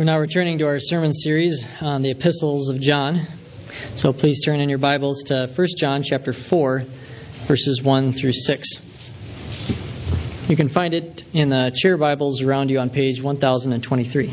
We're now returning to our sermon series on the epistles of John. So please turn in your Bibles to 1 John chapter 4 verses 1 through 6. You can find it in the chair Bibles around you on page 1023.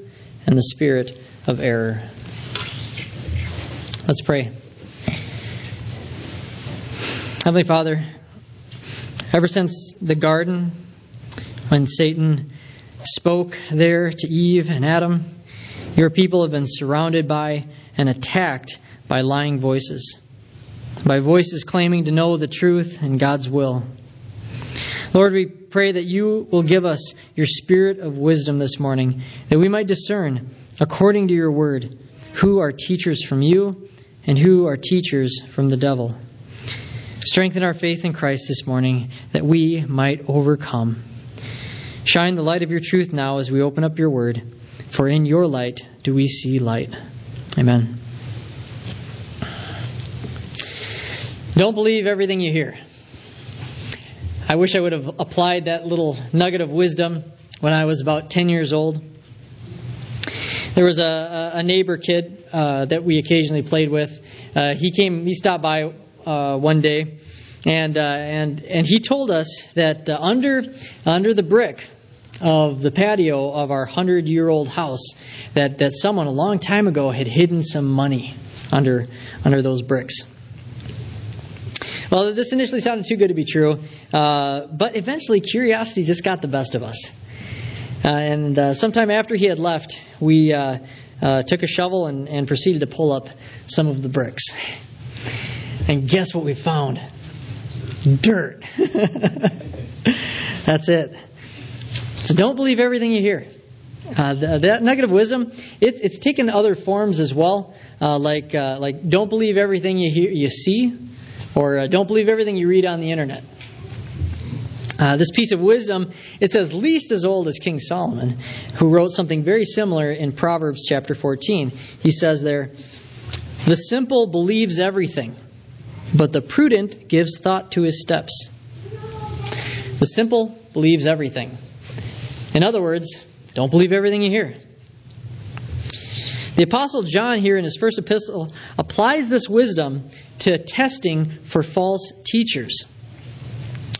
and the spirit of error. Let's pray. Heavenly Father, ever since the garden, when Satan spoke there to Eve and Adam, your people have been surrounded by and attacked by lying voices, by voices claiming to know the truth and God's will. Lord, we pray that you will give us your spirit of wisdom this morning, that we might discern, according to your word, who are teachers from you and who are teachers from the devil. Strengthen our faith in Christ this morning, that we might overcome. Shine the light of your truth now as we open up your word, for in your light do we see light. Amen. Don't believe everything you hear. I wish I would have applied that little nugget of wisdom when I was about 10 years old. There was a, a neighbor kid uh, that we occasionally played with. Uh, he came, he stopped by uh, one day, and uh, and and he told us that uh, under under the brick of the patio of our hundred year old house, that that someone a long time ago had hidden some money under under those bricks. Well, this initially sounded too good to be true, uh, but eventually curiosity just got the best of us. Uh, and uh, sometime after he had left, we uh, uh, took a shovel and, and proceeded to pull up some of the bricks. And guess what we found? Dirt. That's it. So don't believe everything you hear. Uh, the, that of wisdom, it, it's taken other forms as well. Uh, like, uh, like don't believe everything you hear, you see, or don't believe everything you read on the internet. Uh, this piece of wisdom, it's as least as old as King Solomon, who wrote something very similar in Proverbs chapter 14. He says there, The simple believes everything, but the prudent gives thought to his steps. The simple believes everything. In other words, don't believe everything you hear. The Apostle John, here in his first epistle, applies this wisdom to testing for false teachers.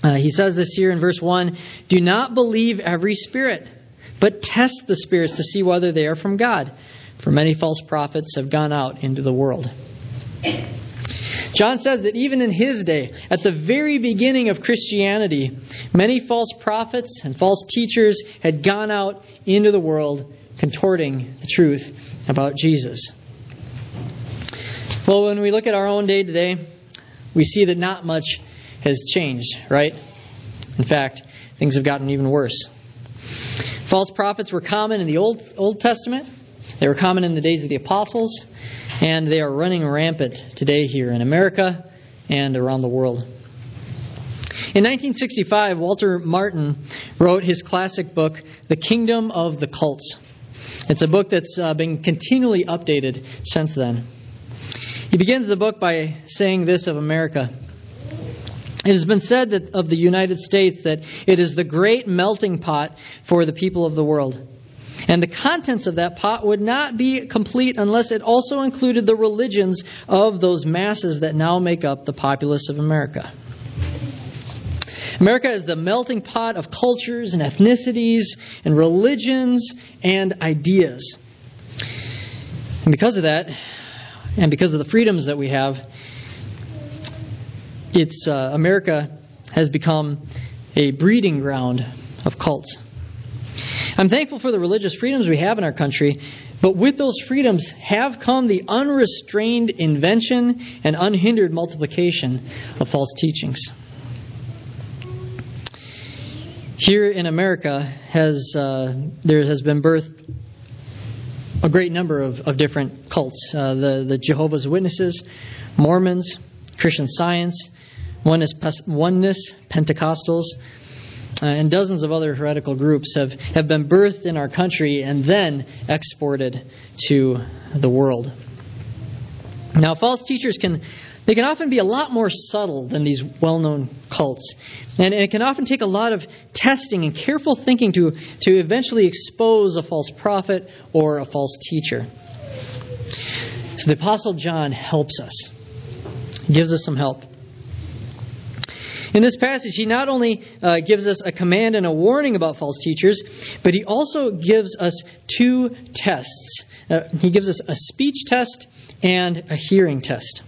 Uh, he says this here in verse 1 Do not believe every spirit, but test the spirits to see whether they are from God, for many false prophets have gone out into the world. John says that even in his day, at the very beginning of Christianity, many false prophets and false teachers had gone out into the world contorting the truth about Jesus. Well, when we look at our own day today, we see that not much has changed, right? In fact, things have gotten even worse. False prophets were common in the Old, Old Testament, they were common in the days of the apostles, and they are running rampant today here in America and around the world. In 1965, Walter Martin wrote his classic book, The Kingdom of the Cults. It's a book that's uh, been continually updated since then. He begins the book by saying this of America. It has been said that of the United States that it is the great melting pot for the people of the world. And the contents of that pot would not be complete unless it also included the religions of those masses that now make up the populace of America. America is the melting pot of cultures and ethnicities and religions and ideas. And because of that, and because of the freedoms that we have, it's uh, America has become a breeding ground of cults. I'm thankful for the religious freedoms we have in our country, but with those freedoms have come the unrestrained invention and unhindered multiplication of false teachings. Here in America, has uh, there has been birthed a great number of, of different cults: uh, the the Jehovah's Witnesses, Mormons, Christian Science, oneness, oneness Pentecostals, uh, and dozens of other heretical groups have, have been birthed in our country and then exported to the world. Now, false teachers can they can often be a lot more subtle than these well-known cults. And it can often take a lot of testing and careful thinking to, to eventually expose a false prophet or a false teacher. So the Apostle John helps us, gives us some help. In this passage, he not only uh, gives us a command and a warning about false teachers, but he also gives us two tests. Uh, he gives us a speech test and a hearing test.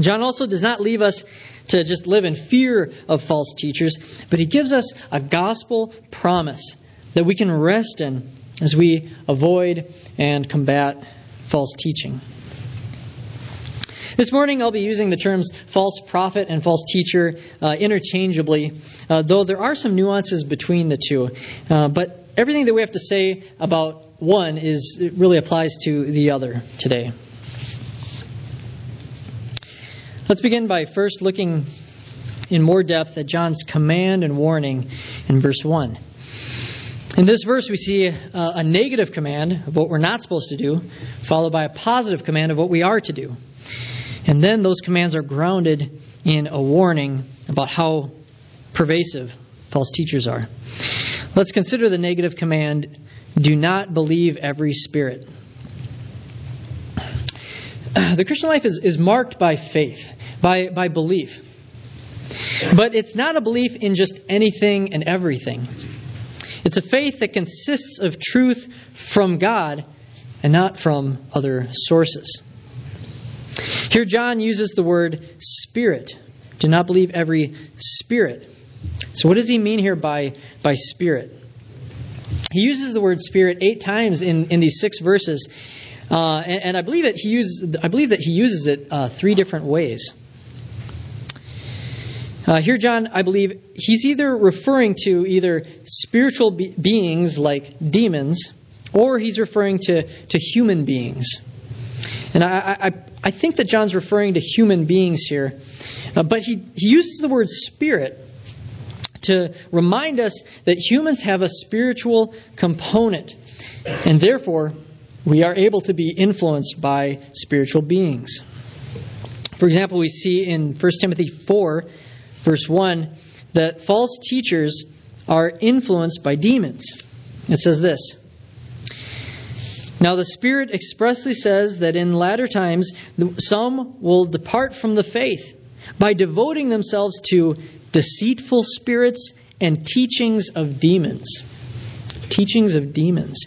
John also does not leave us to just live in fear of false teachers, but he gives us a gospel promise that we can rest in as we avoid and combat false teaching. This morning I'll be using the terms false prophet and false teacher uh, interchangeably, uh, though there are some nuances between the two. Uh, but everything that we have to say about one is really applies to the other today. Let's begin by first looking in more depth at John's command and warning in verse 1. In this verse, we see a, a negative command of what we're not supposed to do, followed by a positive command of what we are to do. And then those commands are grounded in a warning about how pervasive false teachers are. Let's consider the negative command do not believe every spirit. The Christian life is, is marked by faith, by, by belief. But it's not a belief in just anything and everything. It's a faith that consists of truth from God and not from other sources. Here, John uses the word spirit. Do not believe every spirit. So, what does he mean here by, by spirit? He uses the word spirit eight times in, in these six verses, uh, and, and, I believe that he uses I believe that he uses it uh, three different ways. Uh, here, John, I believe he's either referring to either spiritual be- beings like demons, or he's referring to, to human beings. And I, I, I think that John's referring to human beings here, uh, but he, he uses the word spirit to remind us that humans have a spiritual component, and therefore we are able to be influenced by spiritual beings. For example, we see in 1 Timothy 4, verse 1, that false teachers are influenced by demons. It says this now, the Spirit expressly says that in latter times some will depart from the faith by devoting themselves to deceitful spirits and teachings of demons. Teachings of demons.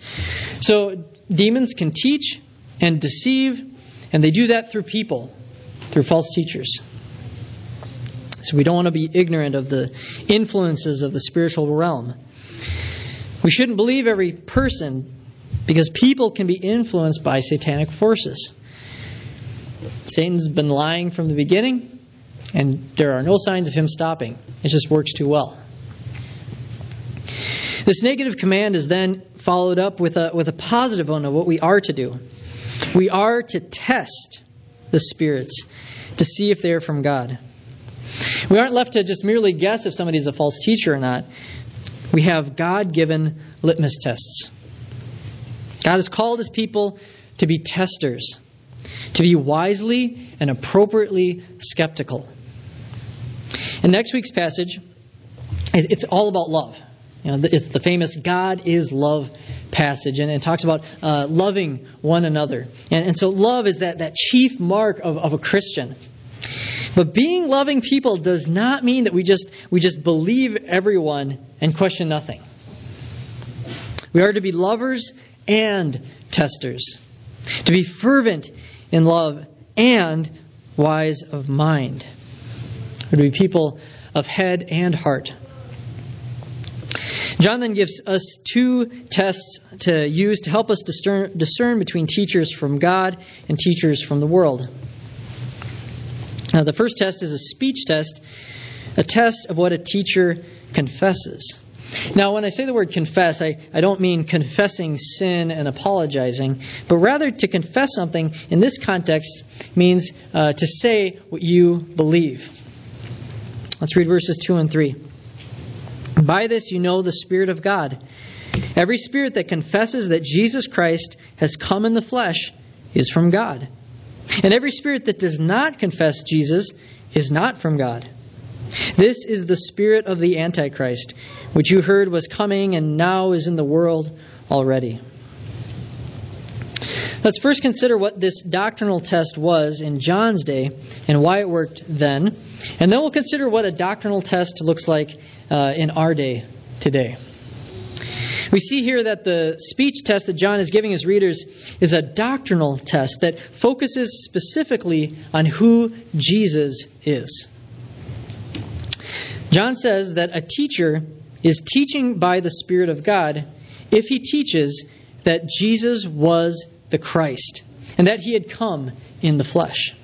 So, demons can teach and deceive, and they do that through people, through false teachers. So, we don't want to be ignorant of the influences of the spiritual realm. We shouldn't believe every person because people can be influenced by satanic forces. Satan's been lying from the beginning, and there are no signs of him stopping. It just works too well. This negative command is then followed up with a, with a positive one of what we are to do. We are to test the spirits to see if they are from God. We aren't left to just merely guess if somebody is a false teacher or not. We have God given litmus tests. God has called his people to be testers, to be wisely and appropriately skeptical. In next week's passage, it's all about love. You know, it's the famous God is love passage, and it talks about uh, loving one another. And, and so, love is that, that chief mark of, of a Christian. But being loving people does not mean that we just, we just believe everyone and question nothing. We are to be lovers and testers, to be fervent in love and wise of mind. We're to be people of head and heart. John then gives us two tests to use to help us discern, discern between teachers from God and teachers from the world. Now, the first test is a speech test, a test of what a teacher confesses. Now, when I say the word confess, I, I don't mean confessing sin and apologizing, but rather to confess something in this context means uh, to say what you believe. Let's read verses 2 and 3. By this you know the Spirit of God. Every spirit that confesses that Jesus Christ has come in the flesh is from God. And every spirit that does not confess Jesus is not from God. This is the spirit of the Antichrist, which you heard was coming and now is in the world already. Let's first consider what this doctrinal test was in John's day and why it worked then. And then we'll consider what a doctrinal test looks like uh, in our day today. We see here that the speech test that John is giving his readers is a doctrinal test that focuses specifically on who Jesus is. John says that a teacher is teaching by the Spirit of God if he teaches that Jesus was the Christ and that he had come in the flesh.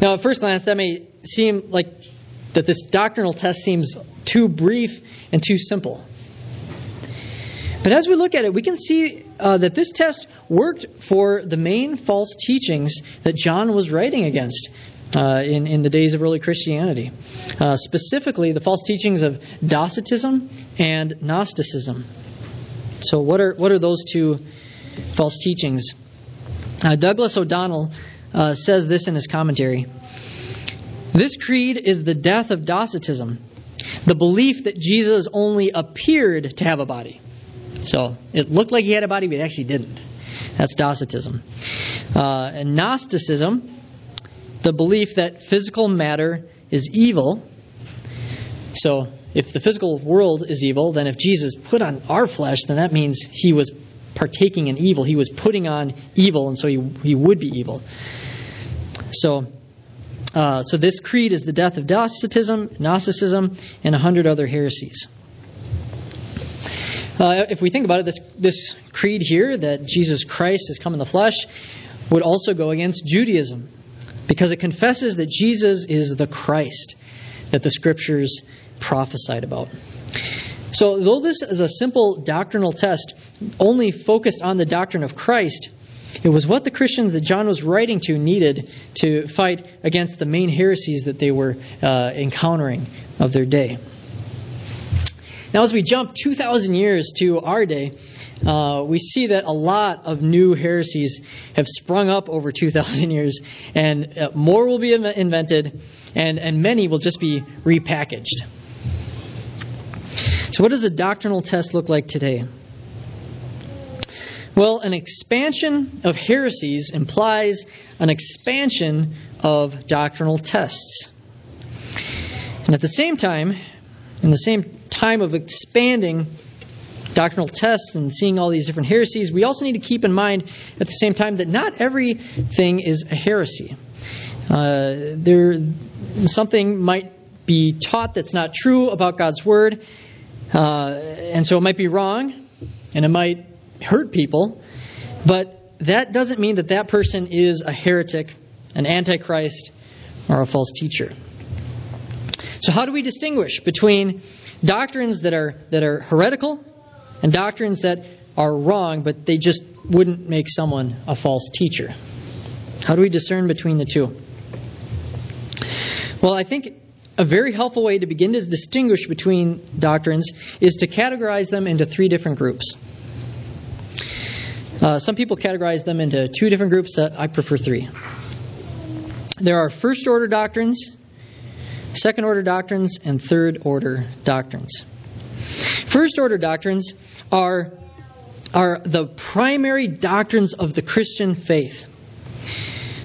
Now, at first glance, that may seem like that this doctrinal test seems too brief and too simple. But as we look at it, we can see uh, that this test worked for the main false teachings that John was writing against uh, in, in the days of early Christianity. Uh, specifically, the false teachings of Docetism and Gnosticism. So, what are, what are those two false teachings? Uh, Douglas O'Donnell uh, says this in his commentary. This creed is the death of Docetism, the belief that Jesus only appeared to have a body. So it looked like he had a body, but he actually didn't. That's Docetism. Uh, and Gnosticism, the belief that physical matter is evil. So if the physical world is evil, then if Jesus put on our flesh, then that means he was partaking in evil. He was putting on evil, and so he, he would be evil. So uh, so this creed is the death of Docetism, Gnosticism, and a hundred other heresies. Uh, if we think about it, this, this creed here, that Jesus Christ has come in the flesh, would also go against Judaism because it confesses that Jesus is the Christ that the scriptures prophesied about. So, though this is a simple doctrinal test, only focused on the doctrine of Christ, it was what the Christians that John was writing to needed to fight against the main heresies that they were uh, encountering of their day. Now, as we jump 2,000 years to our day, uh, we see that a lot of new heresies have sprung up over 2,000 years, and uh, more will be invented, and, and many will just be repackaged. So, what does a doctrinal test look like today? Well, an expansion of heresies implies an expansion of doctrinal tests. And at the same time, in the same time of expanding doctrinal tests and seeing all these different heresies, we also need to keep in mind at the same time that not everything is a heresy. Uh, there, something might be taught that's not true about God's word, uh, and so it might be wrong, and it might hurt people, but that doesn't mean that that person is a heretic, an antichrist, or a false teacher. So how do we distinguish between doctrines that are that are heretical and doctrines that are wrong, but they just wouldn't make someone a false teacher? How do we discern between the two? Well, I think a very helpful way to begin to distinguish between doctrines is to categorize them into three different groups. Uh, some people categorize them into two different groups. Uh, I prefer three. There are first order doctrines, second order doctrines, and third order doctrines. First order doctrines are, are the primary doctrines of the Christian faith.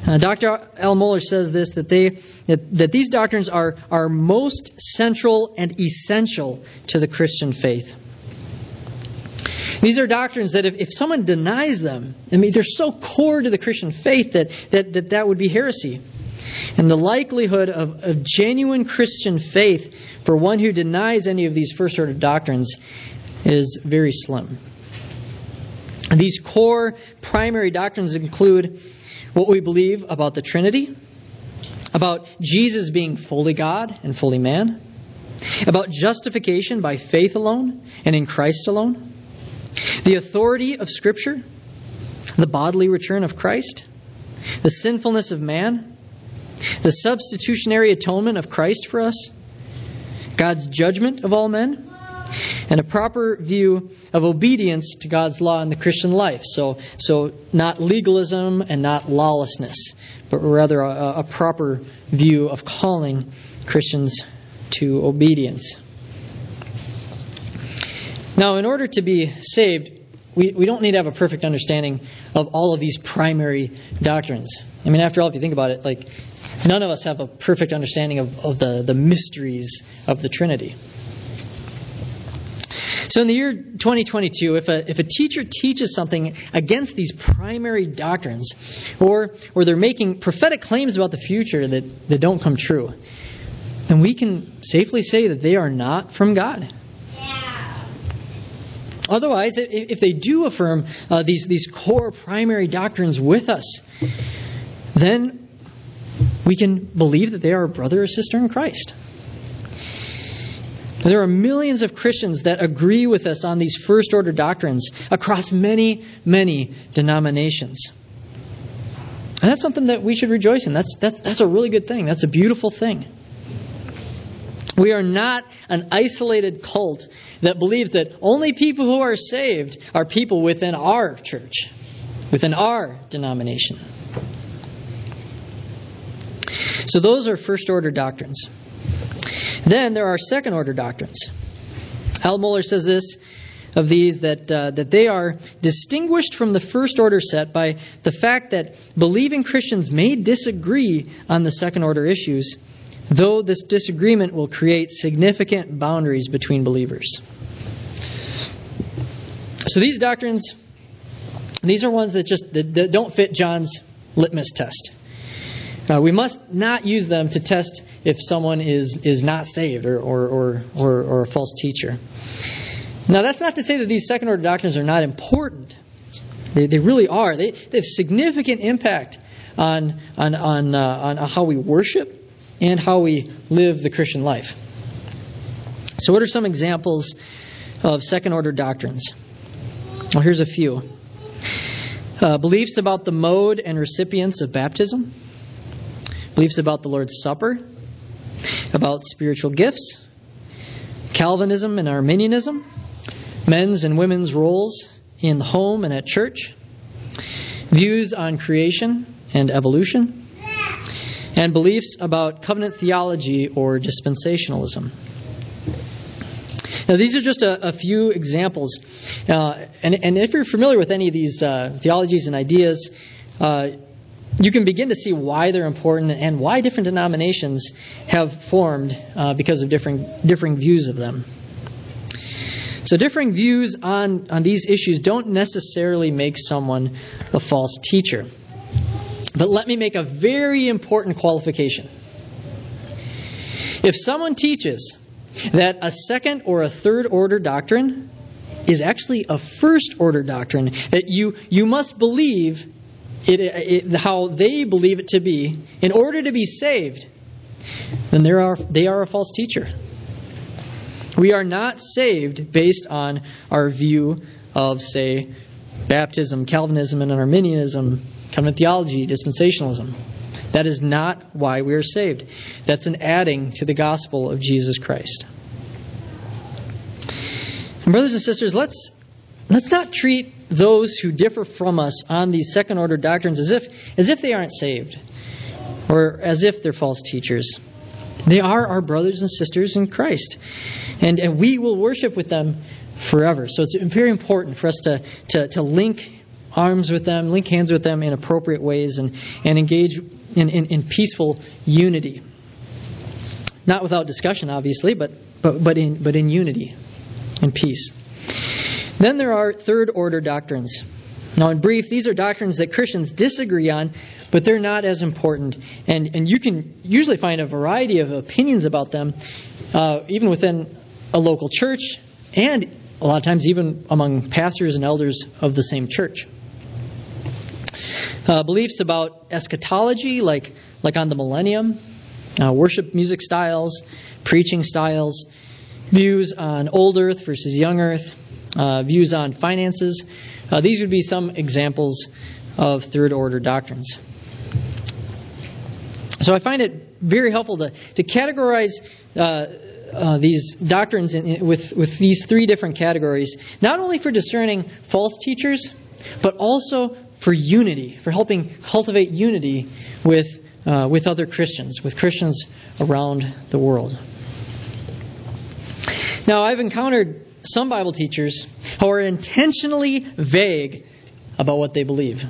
Uh, Dr. Al Mohler says this that, they, that, that these doctrines are, are most central and essential to the Christian faith. These are doctrines that if, if someone denies them, I mean, they're so core to the Christian faith that that, that, that would be heresy. And the likelihood of, of genuine Christian faith for one who denies any of these first order doctrines is very slim. These core primary doctrines include what we believe about the Trinity, about Jesus being fully God and fully man, about justification by faith alone and in Christ alone, the authority of Scripture, the bodily return of Christ, the sinfulness of man, the substitutionary atonement of Christ for us, God's judgment of all men, and a proper view of obedience to God's law in the Christian life. So, so not legalism and not lawlessness, but rather a, a proper view of calling Christians to obedience. Now, in order to be saved, we, we don't need to have a perfect understanding of all of these primary doctrines. I mean, after all, if you think about it, like none of us have a perfect understanding of, of the, the mysteries of the Trinity. So in the year 2022, if a, if a teacher teaches something against these primary doctrines, or, or they're making prophetic claims about the future that, that don't come true, then we can safely say that they are not from God. Otherwise, if they do affirm uh, these, these core primary doctrines with us, then we can believe that they are a brother or sister in Christ. There are millions of Christians that agree with us on these first order doctrines across many, many denominations. And that's something that we should rejoice in. That's, that's, that's a really good thing. That's a beautiful thing. We are not an isolated cult that believes that only people who are saved are people within our church, within our denomination. So those are first order doctrines. Then there are second order doctrines. Al Mohler says this of these that uh, that they are distinguished from the first order set by the fact that believing Christians may disagree on the second order issues, though this disagreement will create significant boundaries between believers. So these doctrines, these are ones that just that, that don't fit John's litmus test. Uh, we must not use them to test if someone is, is not saved or, or, or, or, or a false teacher. Now, that's not to say that these second order doctrines are not important. They, they really are. They, they have significant impact on, on, on, uh, on how we worship and how we live the Christian life. So, what are some examples of second order doctrines? Well, here's a few uh, beliefs about the mode and recipients of baptism beliefs about the Lord's Supper, about spiritual gifts, Calvinism and Arminianism, men's and women's roles in the home and at church, views on creation and evolution, and beliefs about covenant theology or dispensationalism. Now, these are just a, a few examples. Uh, and, and, if you're familiar with any of these uh, theologies and ideas, uh, you can begin to see why they're important and why different denominations have formed uh, because of differing, differing views of them. So, differing views on, on these issues don't necessarily make someone a false teacher. But let me make a very important qualification. If someone teaches that a second or a third order doctrine is actually a first order doctrine, that you, you must believe it, it, how they believe it to be in order to be saved, then they are, they are a false teacher. We are not saved based on our view of, say, baptism, Calvinism, and Arminianism, covenant theology, dispensationalism. That is not why we are saved. That's an adding to the gospel of Jesus Christ. And brothers and sisters, let's let's not treat those who differ from us on these second order doctrines as if as if they aren't saved or as if they're false teachers. They are our brothers and sisters in Christ. And, and we will worship with them forever. So it's very important for us to, to, to link arms with them, link hands with them in appropriate ways, and, and engage in, in, in peaceful unity. Not without discussion, obviously, but, but, but, in, but in unity and peace. Then there are third order doctrines. Now, in brief, these are doctrines that Christians disagree on, but they're not as important. And, and you can usually find a variety of opinions about them, uh, even within a local church, and a lot of times even among pastors and elders of the same church. Uh, beliefs about eschatology, like, like on the millennium, uh, worship music styles, preaching styles, views on old earth versus young earth, uh, views on finances. Uh, these would be some examples of third order doctrines. So I find it very helpful to, to categorize uh, uh, these doctrines in, in, with, with these three different categories, not only for discerning false teachers, but also for unity, for helping cultivate unity with, uh, with other Christians, with Christians around the world. Now, I've encountered some Bible teachers who are intentionally vague about what they believe.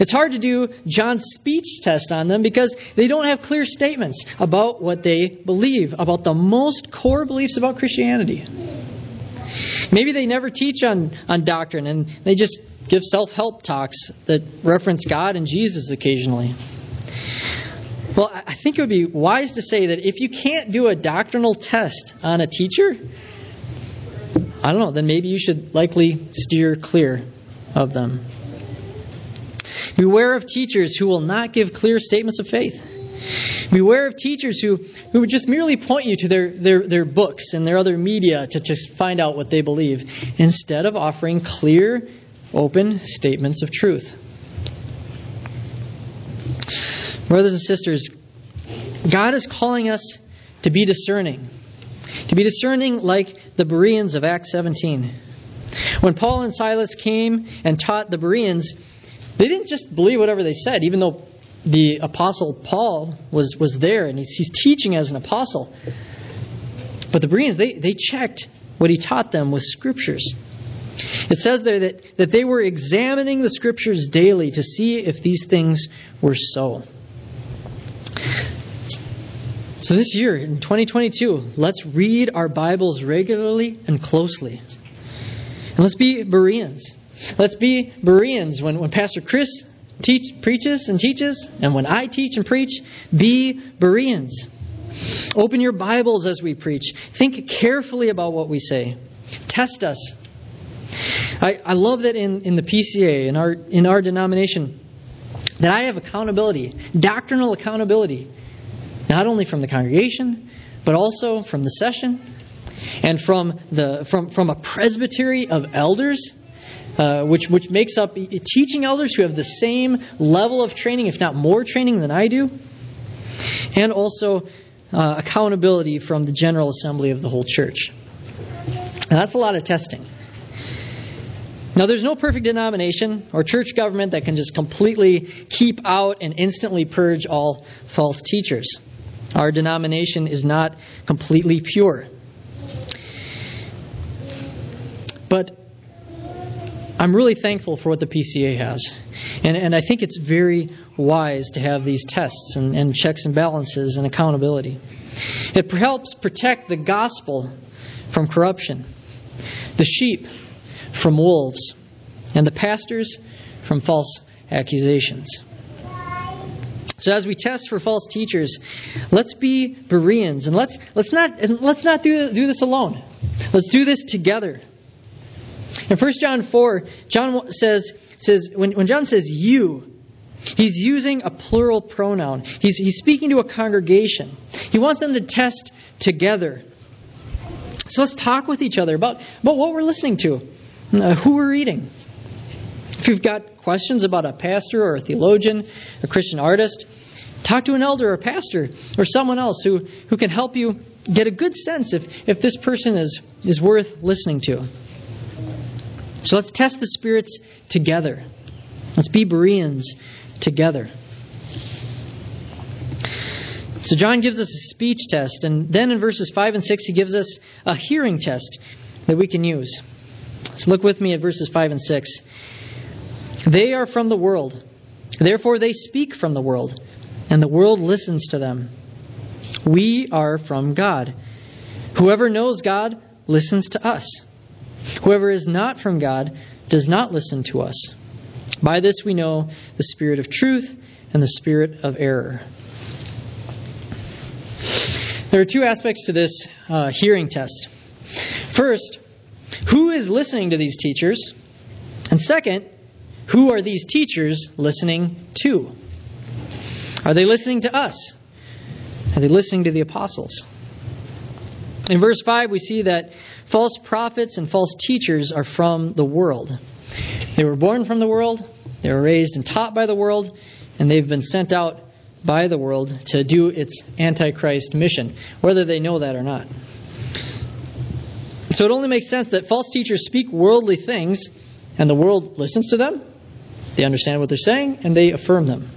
It's hard to do John's speech test on them because they don't have clear statements about what they believe, about the most core beliefs about Christianity. Maybe they never teach on, on doctrine and they just give self help talks that reference God and Jesus occasionally. Well, I think it would be wise to say that if you can't do a doctrinal test on a teacher, I don't know, then maybe you should likely steer clear of them. Beware of teachers who will not give clear statements of faith. Beware of teachers who, who would just merely point you to their, their, their books and their other media to just find out what they believe, instead of offering clear, open statements of truth. Brothers and sisters, God is calling us to be discerning. To be discerning like the Bereans of Acts 17. When Paul and Silas came and taught the Bereans, they didn't just believe whatever they said, even though the apostle Paul was, was there and he's, he's teaching as an apostle. But the Bereans, they, they checked what he taught them with scriptures. It says there that, that they were examining the scriptures daily to see if these things were so. So this year, in 2022, let's read our Bibles regularly and closely. And let's be Bereans. Let's be Bereans when, when Pastor Chris teach, preaches and teaches, and when I teach and preach, be Bereans. Open your Bibles as we preach. Think carefully about what we say. Test us. I, I love that in, in the PCA, in our, in our denomination, that I have accountability, doctrinal accountability, not only from the congregation, but also from the session and from, the, from, from a presbytery of elders uh, which, which makes up teaching elders who have the same level of training, if not more training than I do, and also uh, accountability from the General Assembly of the whole church. And that's a lot of testing. Now, there's no perfect denomination or church government that can just completely keep out and instantly purge all false teachers. Our denomination is not completely pure. But I'm really thankful for what the PCA has. And, and I think it's very wise to have these tests and, and checks and balances and accountability. It helps protect the gospel from corruption, the sheep from wolves, and the pastors from false accusations. So as we test for false teachers, let's be Bereans and let's let's not and let's not do, do this alone. Let's do this together. In 1 John 4, John says, says when, when John says you, he's using a plural pronoun. He's, he's speaking to a congregation. He wants them to test together. So let's talk with each other about, about what we're listening to, uh, who we're reading. If you've got questions about a pastor or a theologian, a Christian artist, talk to an elder or pastor or someone else who, who can help you get a good sense if, if this person is, is worth listening to. So let's test the spirits together. Let's be Bereans together. So John gives us a speech test, and then in verses 5 and 6, he gives us a hearing test. that we can use. So look with me at verses 5 and 6. They are from the world, therefore they speak from the world, and the world listens to them. We are from God. Whoever knows God listens to us. Whoever is not from God does not listen to us. By this we know the spirit of truth and the spirit of error. There are two aspects to this uh, hearing test. First, who is listening to these teachers? And second, who are these teachers listening to? Are they listening to us? Are they listening to the apostles? In verse 5, we see that false prophets and false teachers are from the world. They were born from the world, they were raised and taught by the world, and they've been sent out by the world to do its Antichrist mission, whether they know that or not. So it only makes sense that false teachers speak worldly things, and the world listens to them, they understand what they're saying, and they affirm them.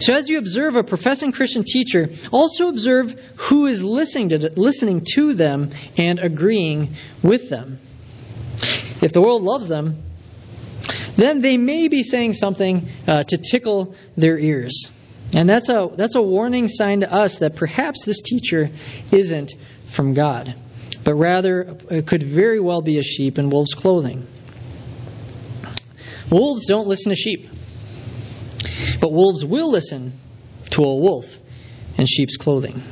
So as you observe a professing Christian teacher, also observe who is listening to, listening to them and agreeing with them. If the world loves them, then they may be saying something uh, to tickle their ears. And that's a, that's a warning sign to us that perhaps this teacher isn't from God, but rather it could very well be a sheep in wolf's clothing. Wolves don't listen to sheep. But wolves will listen to a wolf in sheep's clothing.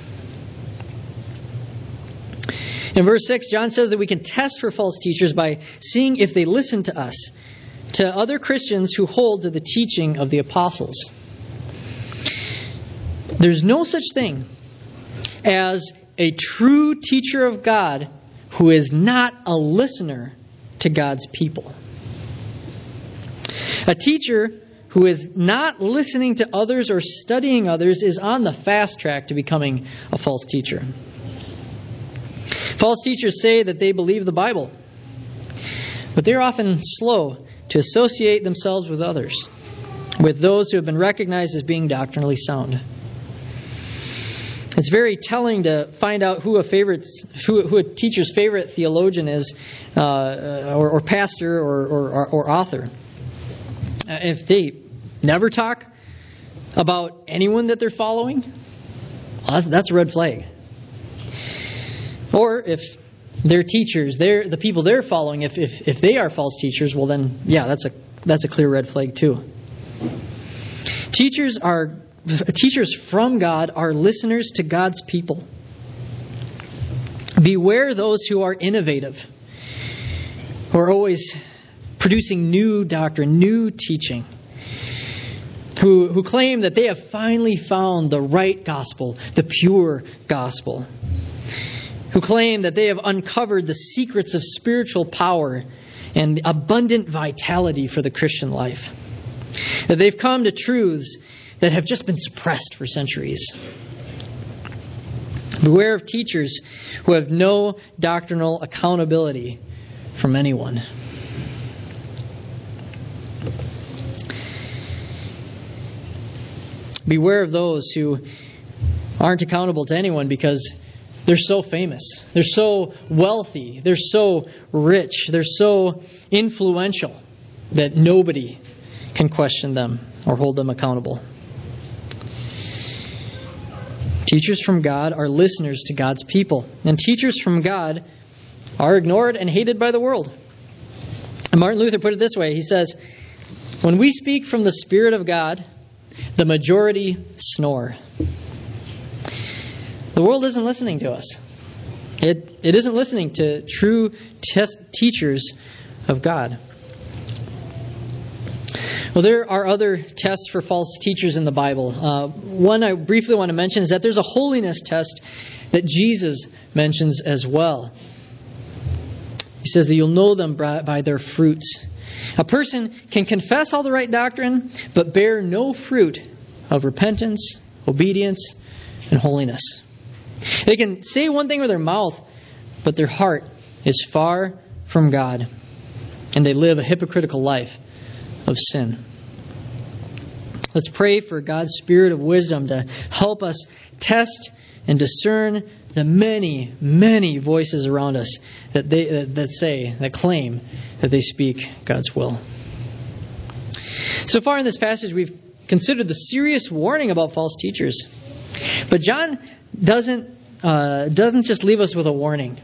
In verse 6, John says that we can test for false teachers by seeing if they listen to us, to other Christians who hold to the teaching of the apostles. There's no such thing as a true teacher of God who is not a listener to God's people. A teacher who is not listening to others or studying others is on the fast track to becoming a false teacher. False teachers say that they believe the Bible, but they're often slow to associate themselves with others, with those who have been recognized as being doctrinally sound. It's very telling to find out who a who, who a teacher's favorite theologian is, uh, or, or, pastor, or, or, or author. Uh, if they never talk about anyone that they're following, well, that's, that's a red flag. Or if their teachers, they're, the people they're following, if, if, if they are false teachers, well then, yeah, that's a, that's a clear red flag too. Teachers are teachers from God are listeners to God's people. Beware those who are innovative, who are always producing new doctrine, new teaching who, who claim that they have finally found the right gospel, the pure gospel, who claim that they have uncovered the secrets of spiritual power and abundant vitality for the Christian life, that they've come to truths that have just been suppressed for centuries. Beware of teachers who have no doctrinal accountability from anyone. Beware of those who aren't accountable to anyone because they're so famous. They're so wealthy. They're so rich. They're so influential that nobody can question them or hold them accountable. Teachers from God are listeners to God's people, and teachers from God are ignored and hated by the world. And Martin Luther put it this way He says, When we speak from the Spirit of God, the majority snore. The world isn't listening to us. It, it isn't listening to true test teachers of God. Well, there are other tests for false teachers in the Bible. Uh, one I briefly want to mention is that there's a holiness test that Jesus mentions as well. He says that you'll know them by their fruits. A person can confess all the right doctrine, but bear no fruit of repentance, obedience, and holiness. They can say one thing with their mouth, but their heart is far from God, and they live a hypocritical life of sin. Let's pray for God's spirit of wisdom to help us test and discern the many, many voices around us that, they, that say, that claim that they speak God's will. So far in this passage, we've considered the serious warning about false teachers. But John doesn't, uh, doesn't just leave us with a warning,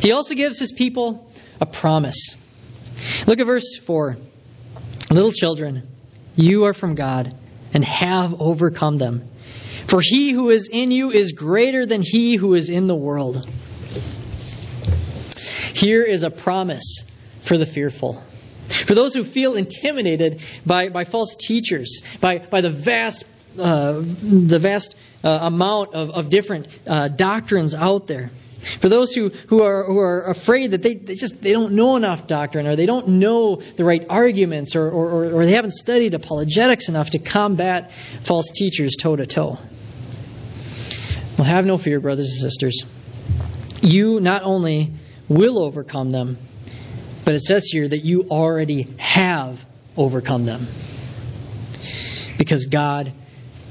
he also gives his people a promise. Look at verse 4. Little children, you are from God and have overcome them. For he who is in you is greater than he who is in the world. Here is a promise for the fearful. For those who feel intimidated by, by false teachers, by, by the vast, uh, the vast uh, amount of, of different uh, doctrines out there. For those who, who, are, who are afraid that they, they just they don't know enough doctrine or they don't know the right arguments or, or, or they haven't studied apologetics enough to combat false teachers toe to toe. Well, have no fear, brothers and sisters. You not only will overcome them, but it says here that you already have overcome them. Because God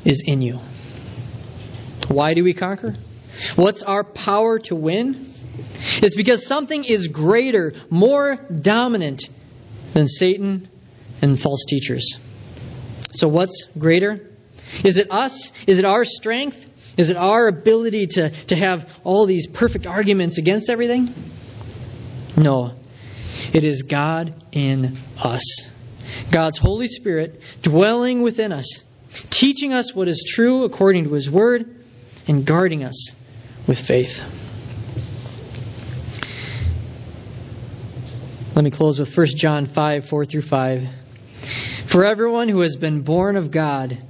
is in you. Why do we conquer? What's our power to win? It's because something is greater, more dominant than Satan and false teachers. So, what's greater? Is it us? Is it our strength? Is it our ability to, to have all these perfect arguments against everything? No. It is God in us. God's Holy Spirit dwelling within us, teaching us what is true according to His Word, and guarding us with faith. Let me close with 1 John 5 4 through 5. For everyone who has been born of God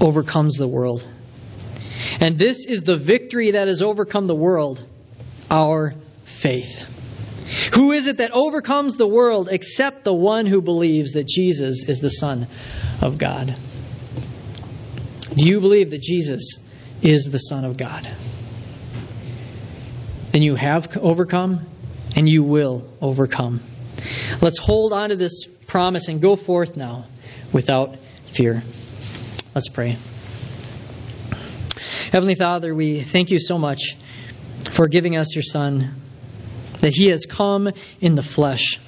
overcomes the world. And this is the victory that has overcome the world our faith. Who is it that overcomes the world except the one who believes that Jesus is the Son of God? Do you believe that Jesus is the Son of God? Then you have overcome and you will overcome. Let's hold on to this promise and go forth now without fear. Let's pray. Heavenly Father, we thank you so much for giving us your Son, that he has come in the flesh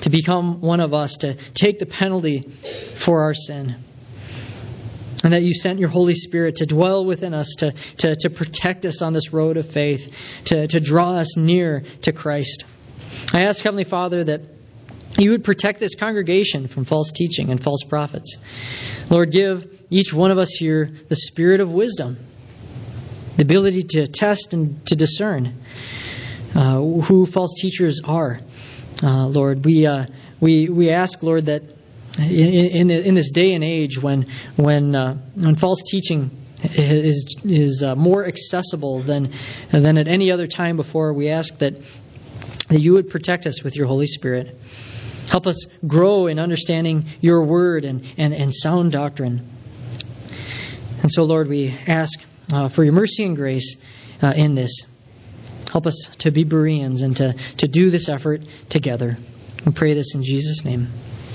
to become one of us, to take the penalty for our sin. And that you sent your Holy Spirit to dwell within us, to, to, to protect us on this road of faith, to, to draw us near to Christ. I ask, Heavenly Father, that you would protect this congregation from false teaching and false prophets. Lord, give each one of us here the spirit of wisdom, the ability to test and to discern uh, who false teachers are. Uh, Lord, we, uh, we, we ask, Lord, that in, in, in, this day and age when, when, uh, when false teaching is, is uh, more accessible than, than at any other time before, we ask that, that you would protect us with your Holy Spirit. Help us grow in understanding your word and, and, and sound doctrine. And so, Lord, we ask uh, for your mercy and grace uh, in this. Help us to be Bereans and to, to do this effort together. We pray this in Jesus' name.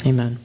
Amen.